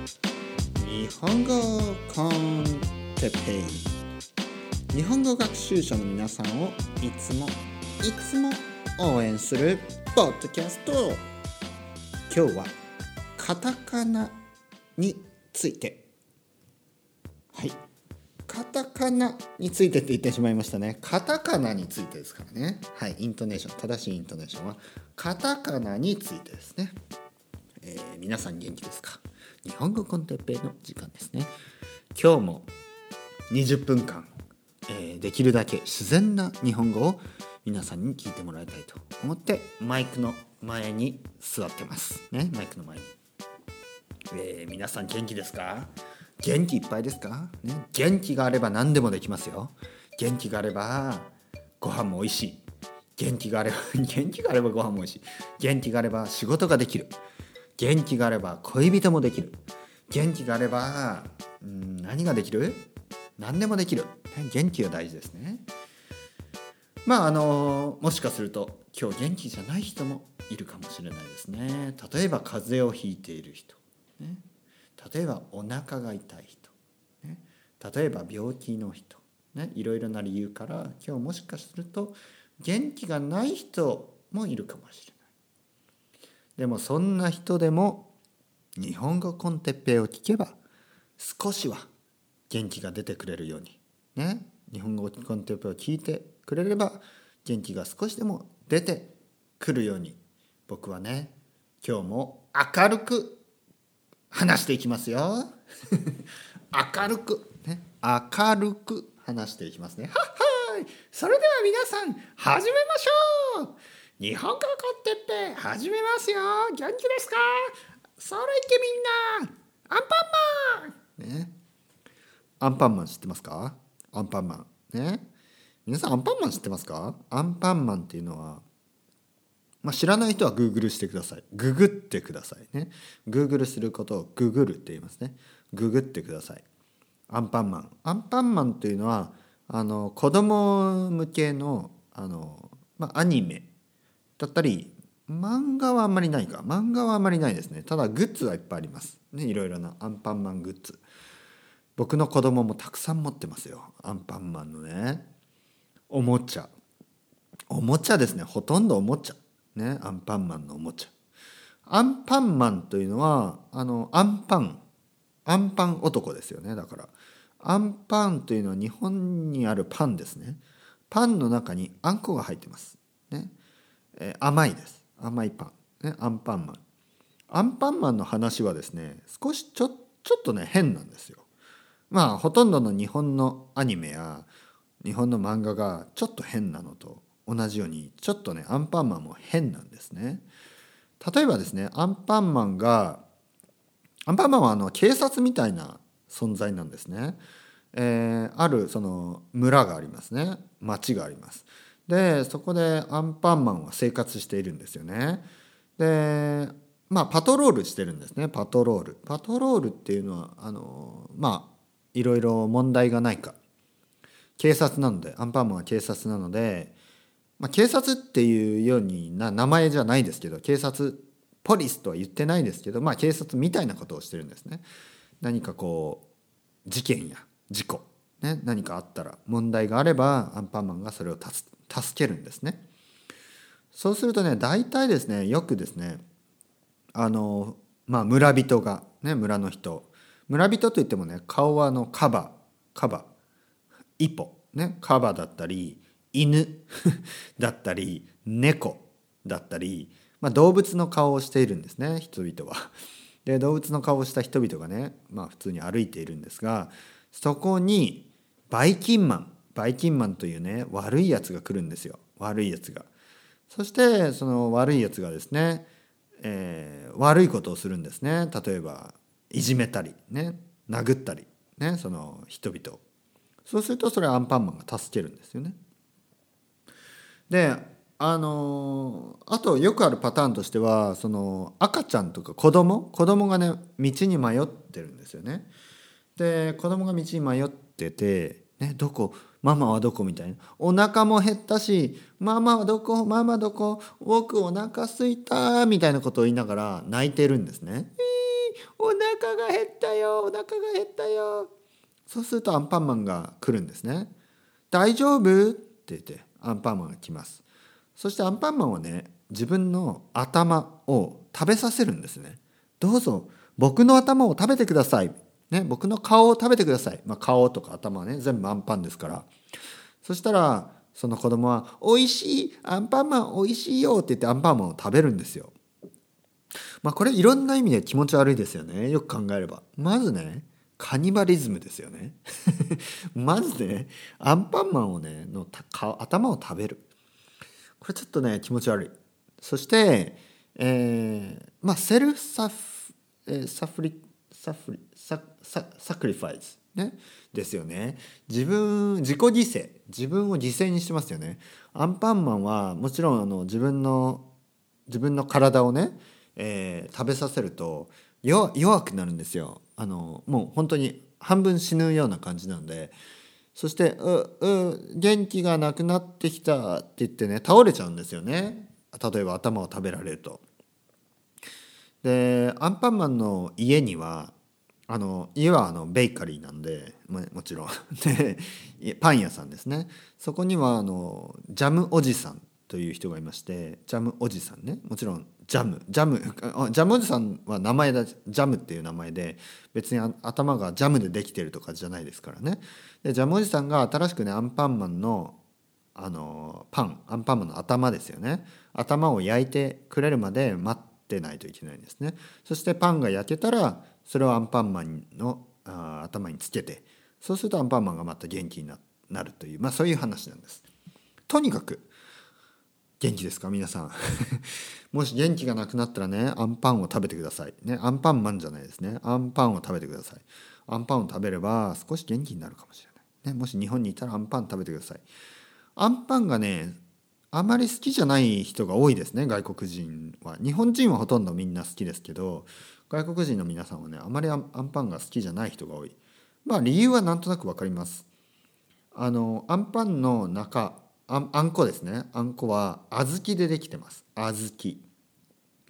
日本語コンテペイ日本語学習者の皆さんをいつもいつも応援するポッドキャスト。今日はカタカナについて。はい。カタカナについてって言ってしまいましたね。カタカナについてですからね。はい。イントネーション。正しいイントネーションはカタカナについてですね、えー、皆さん元気ですか？日本語コンテッペイの時間ですね。今日も20分間、えー、できるだけ自然な日本語を皆さんに聞いてもらいたいと思ってマイクの前に座ってます。ねマイクの前に、えー、皆さん元気ですか？元気いっぱいですか、ね、元気があれば何でもできますよ。元気があればご飯も美味しい。元気があれば 元気があればご飯も美味しい。元気があれば仕事ができる。元気があれば恋人もできる。元気があればうん何ができる？何でもできる。元気が大事ですね。まああのもしかすると今日元気じゃない人もいるかもしれないですね。例えば風邪をひいている人、ね、例えばお腹が痛い人、ね、例えば病気の人、ね、いろいろな理由から今日もしかすると元気がない人もいるかもしれない。でもそんな人でも日本語コンテッペイを聞けば少しは元気が出てくれるようにね日本語コンテッペイを聞いてくれれば元気が少しでも出てくるように僕はね今日も明るく話していきますよ。明るくね明るく話していきますね。はっはい。それでは皆さん始めましょう。日本語コンテッペ始めますよ。元気ですか？それいけみんな。アンパンマン。ね。アンパンマン知ってますか？アンパンマン。ね。皆さんアンパンマン知ってますか？アンパンマンっていうのはまあ、知らない人はグーグルしてください。ググってください。ね。グーグルすることをググるって言いますね。ググってください。アンパンマン。アンパンマンというのはあの子供向けのあの、まあ、アニメ。だったり漫画はあんまりないか。漫画はあんまりないですね。ただグッズはいっぱいあります。ねいろいろな。アンパンマングッズ。僕の子供もたくさん持ってますよ。アンパンマンのね。おもちゃ。おもちゃですね。ほとんどおもちゃ。ねアンパンマンのおもちゃ。アンパンマンというのはあのアンパン。アンパン男ですよね。だからアンパンというのは日本にあるパンですね。パンの中にあんこが入ってます。え、甘いです。甘いパン、ね、アンパンマン。アンパンマンの話はですね少しちょちょっとね変なんですよ。まあほとんどの日本のアニメや日本の漫画がちょっと変なのと同じようにちょっとねアンパンマンも変なんですね。例えばですねアンパンマンがアンパンマンはあの警察みたいな存在なんですね、えー、あるその村がありますね。町があります。でそこでアンパンマンは生活しているんですよね。でまあパトロールしてるんですねパトロール。パトロールっていうのはあのまあいろいろ問題がないか警察なのでアンパンマンは警察なので、まあ、警察っていうようにな名前じゃないですけど警察ポリスとは言ってないですけど、まあ、警察みたいなことをしてるんですね。何かこう事件や事故、ね、何かあったら問題があればアンパンマンがそれを助助けるんですね。そうするとね大体ですねよくですねあのまあ村人がね村の人村人といってもね顔はあのカバカバイポねカバだったり犬 だったり猫だったり、まあ、動物の顔をしているんですね人々は。で動物の顔をした人々がね、まあ、普通に歩いているんですがそこにバイキンマンバイキンマンというね悪いやつが来るんですよ悪いやつが。そしてその悪いやつがですね、えー、悪いことをするんですね例えばいじめたりね殴ったりねその人々をそうするとそれはアンパンマンが助けるんですよね。であのあとよくあるパターンとしてはその赤ちゃんとか子供子供がね道に迷ってるんですよね。で子供が道に迷ってて、ね、どこ？ママはどこ？みたいな。お腹も減ったしママはどこ？ママどこ？僕お腹すいたみたいなことを言いながら泣いてるんですね。お腹が減ったよお腹が減ったよそうするとアンパンマンが来るんですね大丈夫？って言ってアンパンマンが来ます。そしてアンパンマンはね自分の頭を食べさせるんですねどうぞ僕の頭を食べてくださいね、僕の顔を食べてください。まあ、顔とか頭はね、全部アンパンですから。そしたら、その子供は、美味しいアンパンマン美味しいよって言ってアンパンマンを食べるんですよ。まあ、これいろんな意味で気持ち悪いですよね。よく考えれば。まずね、カニバリズムですよね。まずね、アンパンマンをね、の頭を食べる。これちょっとね、気持ち悪い。そして、えー、まあ、セルフサフ、えー、サフリ、サフリ、サササクリファイス、ね、ですよね。自分自己犠牲。自分を犠牲にしてますよね。アンパンマンはもちろんあの自分の自分の体をね、えー、食べさせると弱弱くなるんですよ。あのもう本当に半分死ぬような感じなんで。そして「うう元気がなくなってきた」って言ってね倒れちゃうんですよね。例えば頭を食べられると。でアンパンマンの家にはあの家はあのベーカリーなんで、まもちろん。でパン屋さんですね。そこにはあのジャムおじさんという人がいましてジャムおじさんね。もちろんジャム。ジャムジャムおじさんは名前だジャムっていう名前で別に頭がジャムでできてるとかじゃないですからね。でジャムおじさんが新しくねアンパンマンのあのパン。アンパンマンの頭ですよね。頭を焼いてくれるまで待ってないといけないんですね。そしてパンが焼けたらそれをアンパンマンのあ頭につけてそうするとアンパンマンがまた元気になるという、まあ、そういう話なんです。とにかく元気ですか？皆さん。もし元気がなくなったらねアンパンを食べてください。ねアンパンマンじゃないですね。アンパンを食べてください。アンパンを食べれば少し元気になるかもしれない、ね、もし日本にいたらアンパン食べてください。アンパンがねあまり好きじゃない人が多いですね外国人は。日本人はほとんどみんな好きですけど外国人の皆さんはねあまりアンパンが好きじゃない人が多い。まあ理由はなんとなく分かります。あのアンパンの中ああんこですね。あんこは小豆でできてます。小豆。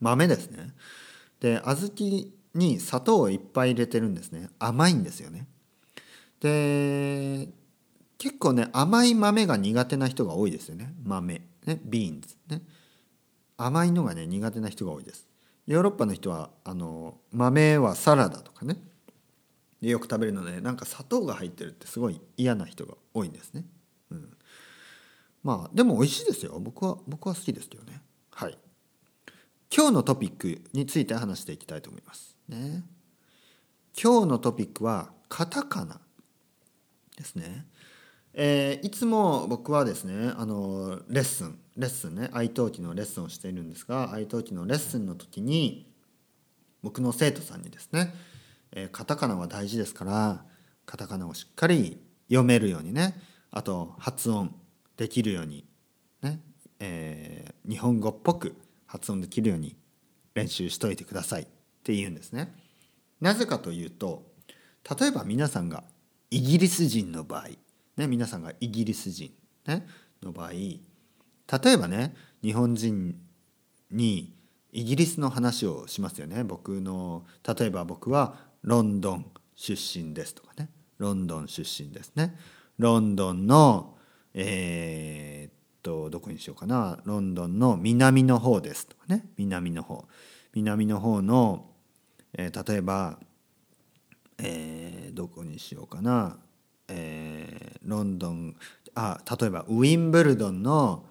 豆ですね。で小豆に砂糖をいっぱい入れてるんですね。甘いんですよね。で結構ね甘い豆が苦手な人が多いですよね。豆。ねビーンズね。甘いのがね苦手な人が多いです。ヨーロッパの人はあの豆はサラダとかねよく食べるのでなんか砂糖が入ってるってすごい嫌な人が多いんですね。うん、まあでも美味しいですよ僕は僕は好きですけどね。はい。今日のトピックについて話していきたいと思います。ね。今日のトピックはカタカナですね。えー、いつも僕はですねあのレッスンレッスンね愛登記のレッスンをしているんですが愛登記のレッスンの時に僕の生徒さんにですね、えー、カタカナは大事ですからカタカナをしっかり読めるようにねあと発音できるようにね、えー、日本語っぽく発音できるように練習しといてくださいって言うんですね。なぜかというと例えば皆さんがイギリス人の場合、ね、皆さんがイギリス人、ね、の場合例えばね日本人にイギリスの話をしますよね。僕の例えば僕はロンドン出身ですとかね。ロンドン出身ですね。ロンドンのえー、っとどこにしようかな。ロンドンの南の方ですとかね。南の方。南の方の、えー、例えば、えー、どこにしようかな、え、ロンドンあ例えばウィンブルドンの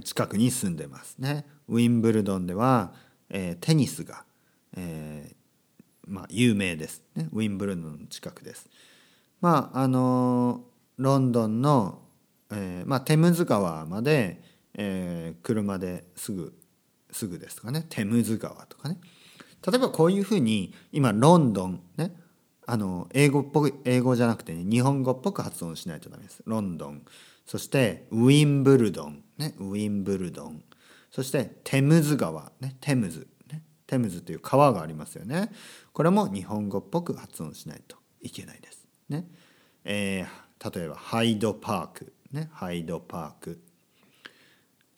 近くに住んでますね。ウィンブルドンでは、えー、テニスが、えー、まあ、有名です、ね。ウィンブルドンの近くです。まああのロンドンの、えーまあ、テムズ川まで、えー、車ですぐすぐですとかねテムズ川とかね例えばこういうふうに今ロンドンねあの英語っぽく英語じゃなくて、ね、日本語っぽく発音しないとダメです。ロンドンそしてウィンブルドン、ね、ウィンブルドン。そしてテムズ川、ね、テムズ、ね、テムズという川がありますよね。これも日本語っぽく発音しないといけないです、ね。えー、例えばハイドパーク、ね、ハイドパーク、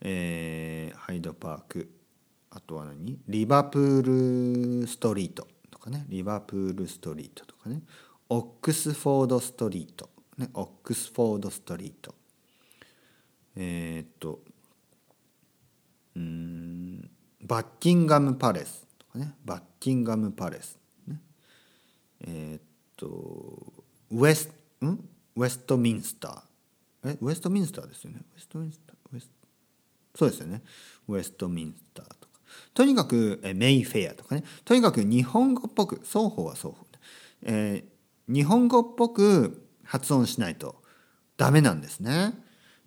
えー、ハイドパーク。あとは何？リバプールストリートとかね。リバプールストリートとかね。オックスフォードストリート、ね、オックスフォードストリート。えー、っとうんバッキンガムパレスとかね。バッキンガムパレス、ね、えー、っとウエスん？ウェストミンスター。え？ウェストミンスターですよね。ウェストミンスターウェスそうですよね。ウェストミンスターとか。とにかくえメイフェアとかね。とにかく日本語っぽく双方は双方、えー、日本語っぽく発音しないとダメなんですね。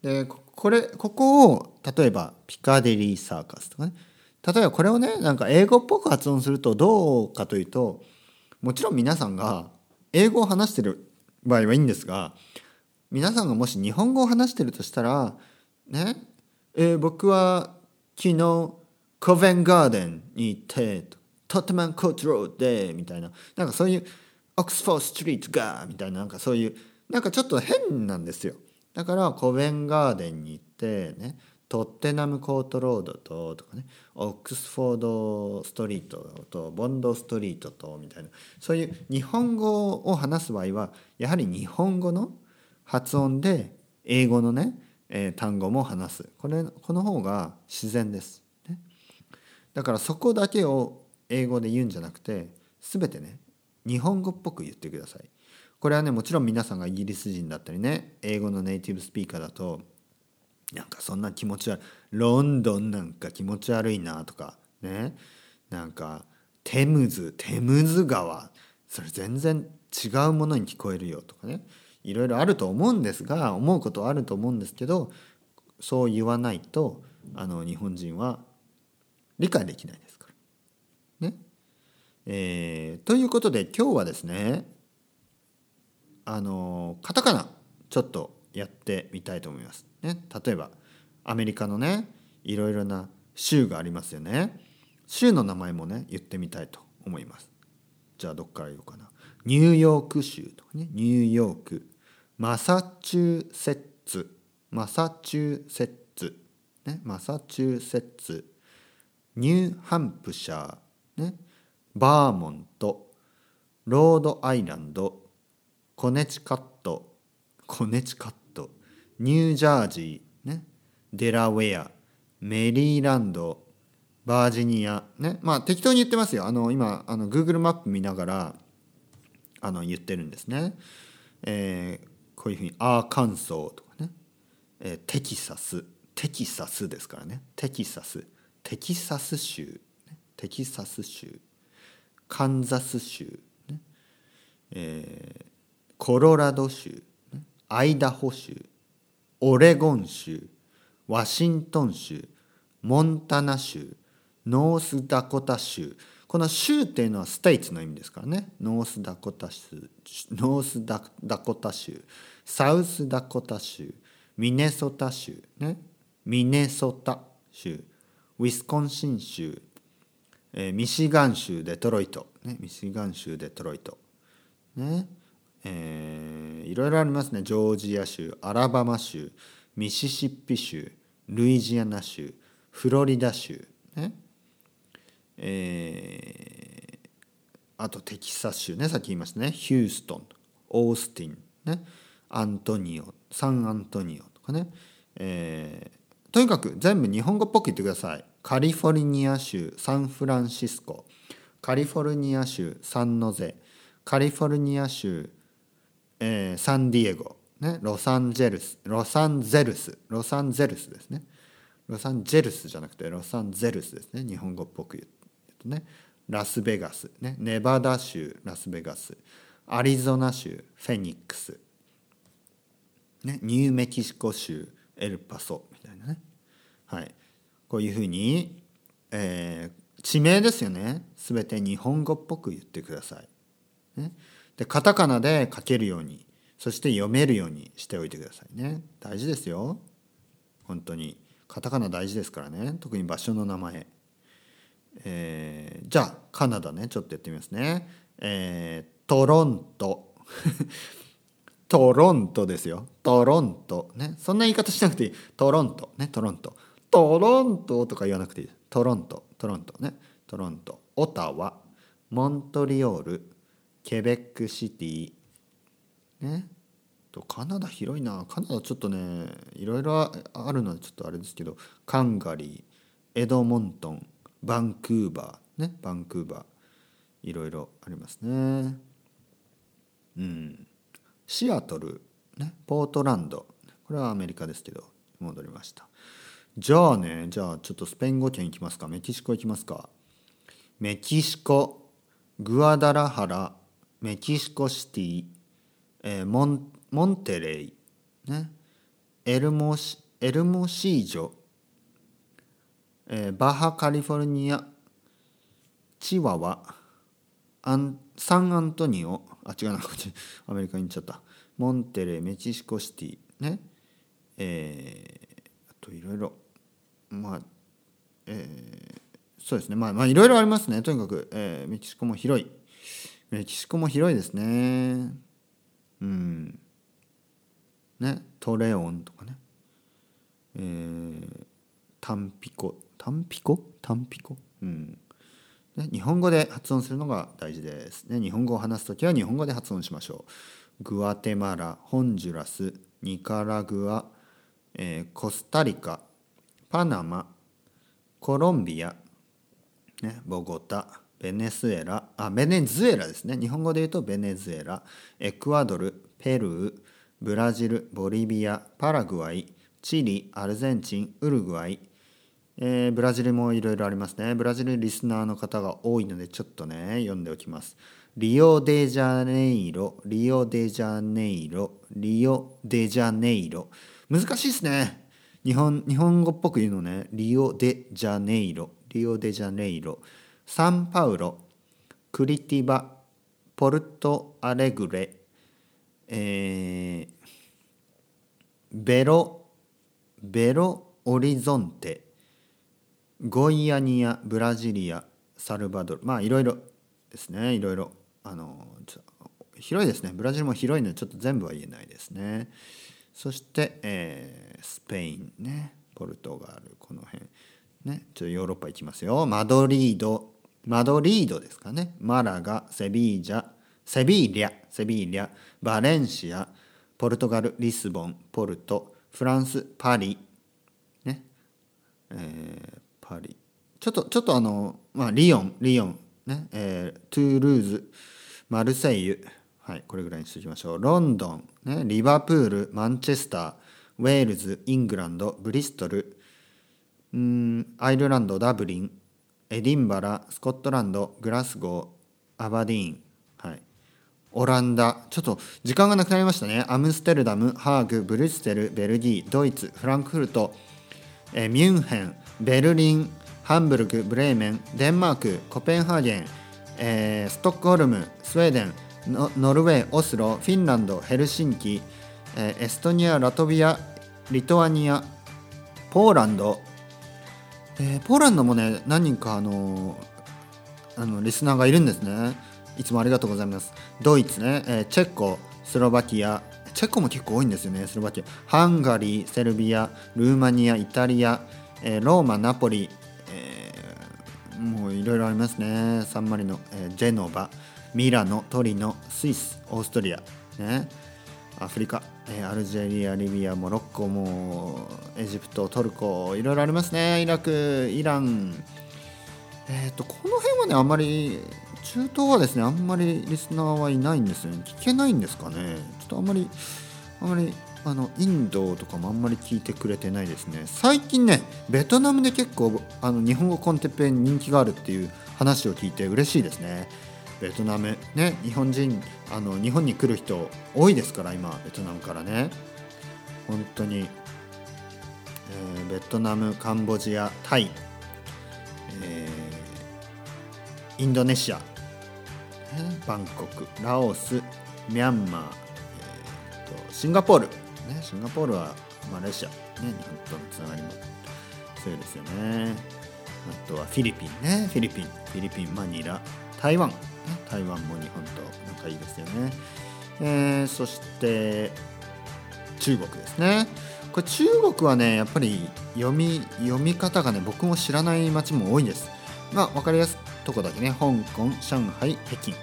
でここれここを例えばピカデリーサーカスとかね。例えばこれをねなんか英語っぽく発音するとどうかというともちろん皆さんが英語を話してる場合はいいんですが皆さんがもし日本語を話してるとしたらねえー、僕は昨日コヴェンガーデンに行ってトットマンコートロードでみたいな。なんかそういうオックスフォーストリートがみたいななんかそういうなんかちょっと変なんですよ。だからコヴェンガーデンに行ってねトッテナムコートロードととかねオックスフォードストリートとボンドストリートとみたいなそういう日本語を話す場合はやはり日本語の発音で英語のね、えー、単語も話す。これこの方が自然です、ね、だからそこだけを英語で言うんじゃなくて全てね日本語っぽく言ってください。これはねもちろん皆さんがイギリス人だったりね英語のネイティブスピーカーだとなんかそんな気持ち悪いロンドンなんか気持ち悪いなとかねなんかテムズテムズ川それ全然違うものに聞こえるよとかねいろいろあると思うんですが思うことはあると思うんですけどそう言わないとあの日本人は理解できないですから。ねえー、ということで今日はですねあのカタカナちょっとやってみたいと思います。ね、例えばアメリカのねいろいろな州がありますよね。州の名前もね言ってみたいと思います。じゃあどっから言おうかな。ニューヨーク州とかね。ニューヨーク。マサチューセッツ。マサチューセッツ、ね、マサチューセッツ。ニューハンプシャー、ね、バーモント。ロードアイランド。コネチカットコネチカットニュージャージー、ね、デラウェアメリーランドバージニアねまあ適当に言ってますよ。あの今あの Google マップ見ながらあの言ってるんですね、えー、こういうふうにアーカンソーとかね、えー、テキサス。テキサスですからね。テキサス。テキサス州。テキサス州。カンザス州、ね。えー、コロラド州アイダホ州オレゴン州ワシントン州モンタナ州ノースダコタ州この州っていうのは states の意味ですからね。ノースダコタ州ノースダコタ州サウスダコタ州ミネソタ州ね。ミネソタ州ウィスコンシン州、えー、ミシガン州デトロイト、ね、ミシガン州デトロイトね、いろいろありますね。ジョージア州アラバマ州ミシシッピ州ルイジアナ州フロリダ州ね。えー、あとテキサス州ね。さっき言いましたね。ヒューストンオースティンね。アントニオサンアントニオとかね、えー、とにかく全部日本語っぽく言ってください。カリフォルニア州サンフランシスコ。カリフォルニア州サンノゼ。カリフォルニア州、えー、サンディエゴ、ね、ロサンゼルス。ロサンゼルス。ロサンゼルスですね。ロサンゼルスじゃなくてロサンゼルスですね。日本語っぽく言うとね。ラスベガス、ね、ネバダ州ラスベガス。アリゾナ州フェニックス。ね、ニューメキシコ州エルパソみたいなね、はい、こういうふうに、えー、地名ですよね。全て日本語っぽく言ってください。ね、でカタカナで書けるようにそして読めるようにしておいてくださいね大事ですよ本当にカタカナ大事ですからね特に場所の名前、えー、じゃあカナダねちょっとやってみますね、えー、トロント トロントですよ。トロント。ね。そんな言い方しなくていい。トロント。ね。トロント。トロントとか言わなくていい。トロント。トロントね。トロント。オタワ。モントリオールケベックシティ。ね。とカナダ広いな。カナダちょっとねいろいろあるのでちょっとあれですけどカンガリーエドモントンバンクーバー。ね。バンクーバー。いろいろありますね。うん。シアトル。ね。ポートランド。これはアメリカですけど戻りました。じゃあねじゃあちょっとスペイン語圏行きますか。メキシコ行きますか。メキシコグアダラハラメキシコシティ、えー、モンモンテレイ、ね、エルモシエルモシージョ、えー、バハカリフォルニアチワワアンサンアントニオあ違うなこっち。アメリカに行っちゃった。モンテレイメキシコシティね。えー、あといろいろ。まあえー、そうですね。まあまあいろいろありますね。とにかく、えー、メキシコも広い。メキシコも広いですね。うん。ねトレオンとかね。えー、タンピコ。タンピコ？タンピコ？うん。ね、日本語で発音するのが大事です、ね、日本語を話す時は日本語で発音しましょう。グアテマラホンジュラスニカラグア、えー、コスタリカパナマコロンビア、ね、ボゴタ。ベネズエラあベネズエラですね。日本語で言うとベネズエラ。エクアドルペルーブラジルボリビアパラグアイチリアルゼンチンウルグアイ、えー、ブラジルもいろいろありますね。ブラジルリスナーの方が多いのでちょっとね読んでおきます。リオデジャネイロリオデジャネイロリオデジャネイロ。難しいですね。日本日本語っぽく言うのね。リオデジャネイロリオデジャネイロ。サンパウロクリティバポルトアレグレえー、ベロベロオリゾンテゴイアニアブラジリアサルバドルまあいろいろですね。いろいろあの広いですね。ブラジルも広いのでちょっと全部は言えないですね。そして、えー、スペインね。ポルトガルこの辺ね。ちょっとヨーロッパ行きますよ。マドリード。マドリードですかね。マラガセビージャセビーリャセビーリャバレンシアポルトガルリスボンポルトフランスパリね。えー、パリ。ちょっとちょっとあの、まあ、リヨンリヨンね。えー、トゥールーズマルセイユ。はいこれぐらいにしておきましょう。ロンドン、ね、リバプールマンチェスターウェールズイングランドブリストル。うんアイルランドダブリン。エディンバラスコットランドグラスゴーアバディーンはい。オランダ。ちょっと時間がなくなりましたね。アムステルダムハーグブルッセルベルギードイツフランクフルト、えミュンヘンベルリンハンブルクブレーメンデンマークコペンハーゲン、えー、ストックホルムスウェーデンノルウェーオスロフィンランドヘルシンキ、えー、エストニアラトビアリトアニアポーランド、えー、ポーランドもね何人かあのあのリスナーがいるんですね。いつもありがとうございます。ドイツね、えー、チェコ、スロバキア、チェコも結構多いんですよね、スロバキア。ハンガリー、セルビア、ルーマニア、イタリア、えー、ローマ、ナポリ、えー、もういろいろありますね。サンマリノ、えジェノバ、ミラノ、トリノ、スイス、オーストリア、ね、アフリカ、えアルジェリア、リビア、モロッコもエジプト、トルコ、いろいろありますね。イラク、イラン。えっ、と、この辺はね、あんまり中東はですねあんまりリスナーはいないんですよね聞けないんですかねちょっとあんまりあんまりあのインドとかもあんまり聞いてくれてないですね最近ねベトナムで結構あの日本語コンテッペに人気があるっていう話を聞いて嬉しいですねベトナムね日本人あの日本に来る人多いですから今ベトナムからね。本当に、えー、ベトナムカンボジアタイ、えー、インドネシアバンコクラオスミャンマー、えーと、シンガポール、ね、シンガポールはマレーシア、ね、日本とのつながりも強いですよね。あとはフィリピンねフィリピンフィリピンマニラ台湾、台湾も日本と仲いいですよね、えー、そして中国ですね。これ中国はねやっぱり読み読み方がね僕も知らない町も多いんです。まあ分かりやすいとこだけね香港上海北京。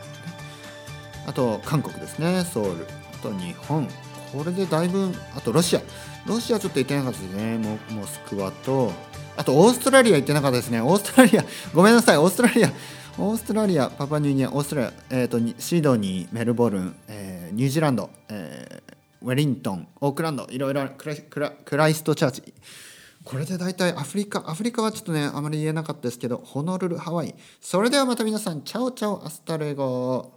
あと韓国ですね。ソウル。あと日本。これでだいぶあとロシア。ロシアちょっと行ってなかったですね。モスクワと。あとオーストラリア行ってなかったですね。オーストラリア。ごめんなさい。オーストラリア。オーストラリアパパニューニアオーストラリア、えーと、シドニーメルボルン、えー、ニュージーランド、えー、ウェリントンオークランドいろいろクラクラクライストチャーチ。これで大体アフリカアフリカはちょっとねあまり言えなかったですけどホノルルハワイ。それではまた皆さん ciao ciao hasta luego